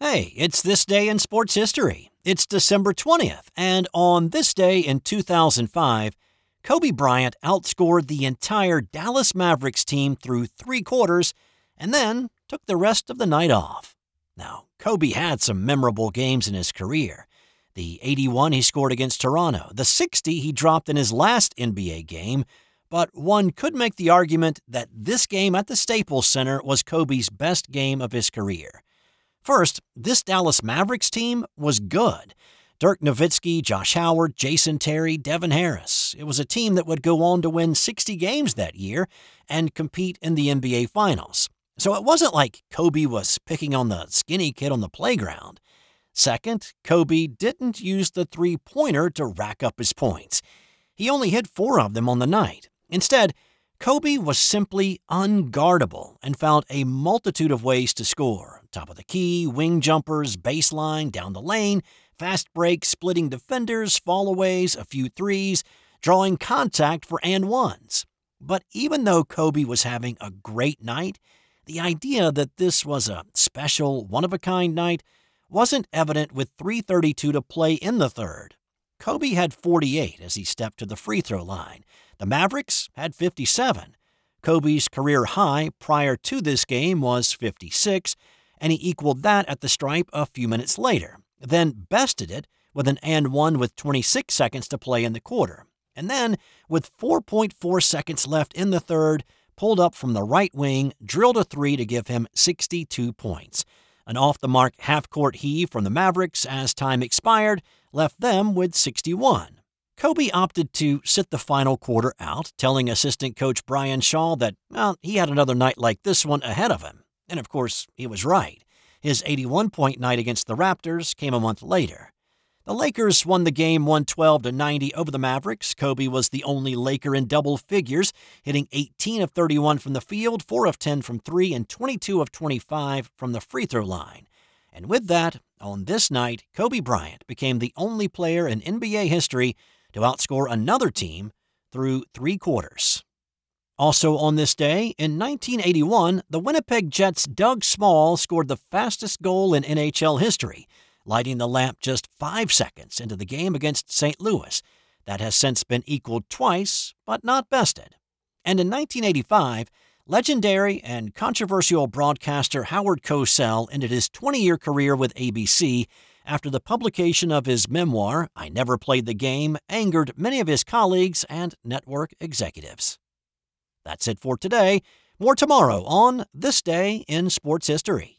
Hey, it's this day in sports history. It's December 20th, and on this day in 2005, Kobe Bryant outscored the entire Dallas Mavericks team through three quarters and then took the rest of the night off. Now, Kobe had some memorable games in his career. The 81 he scored against Toronto, the 60 he dropped in his last NBA game, but one could make the argument that this game at the Staples Center was Kobe's best game of his career. First, this Dallas Mavericks team was good. Dirk Nowitzki, Josh Howard, Jason Terry, Devin Harris. It was a team that would go on to win 60 games that year and compete in the NBA Finals. So it wasn't like Kobe was picking on the skinny kid on the playground. Second, Kobe didn't use the three pointer to rack up his points. He only hit four of them on the night. Instead, Kobe was simply unguardable and found a multitude of ways to score top of the key, wing jumpers, baseline, down the lane, fast break, splitting defenders, fallaways, a few threes, drawing contact for and ones. But even though Kobe was having a great night, the idea that this was a special, one of a kind night wasn't evident with 3.32 to play in the third. Kobe had 48 as he stepped to the free throw line. The Mavericks had 57. Kobe's career high prior to this game was 56, and he equaled that at the stripe a few minutes later, then bested it with an and one with 26 seconds to play in the quarter. And then, with 4.4 seconds left in the third, pulled up from the right wing, drilled a three to give him 62 points. An off the mark half court heave from the Mavericks as time expired left them with 61. Kobe opted to sit the final quarter out, telling assistant coach Brian Shaw that, well, he had another night like this one ahead of him. And of course, he was right. His 81 point night against the Raptors came a month later. The Lakers won the game 112 to 90 over the Mavericks. Kobe was the only Laker in double figures, hitting 18 of 31 from the field, 4 of 10 from 3, and 22 of 25 from the free throw line. And with that, on this night, Kobe Bryant became the only player in NBA history to outscore another team through three quarters. Also on this day, in 1981, the Winnipeg Jets' Doug Smail scored the fastest goal in NHL history, lighting the lamp just five seconds into the game against St. Louis. That has since been equaled twice, but not bested. And in 1985, legendary and controversial broadcaster Howard Cosell ended his 20 year career with ABC after the publication of his memoir, I Never Played the Game, angered many of his colleagues and network executives. That's it for today. More tomorrow on This Day in Sports History.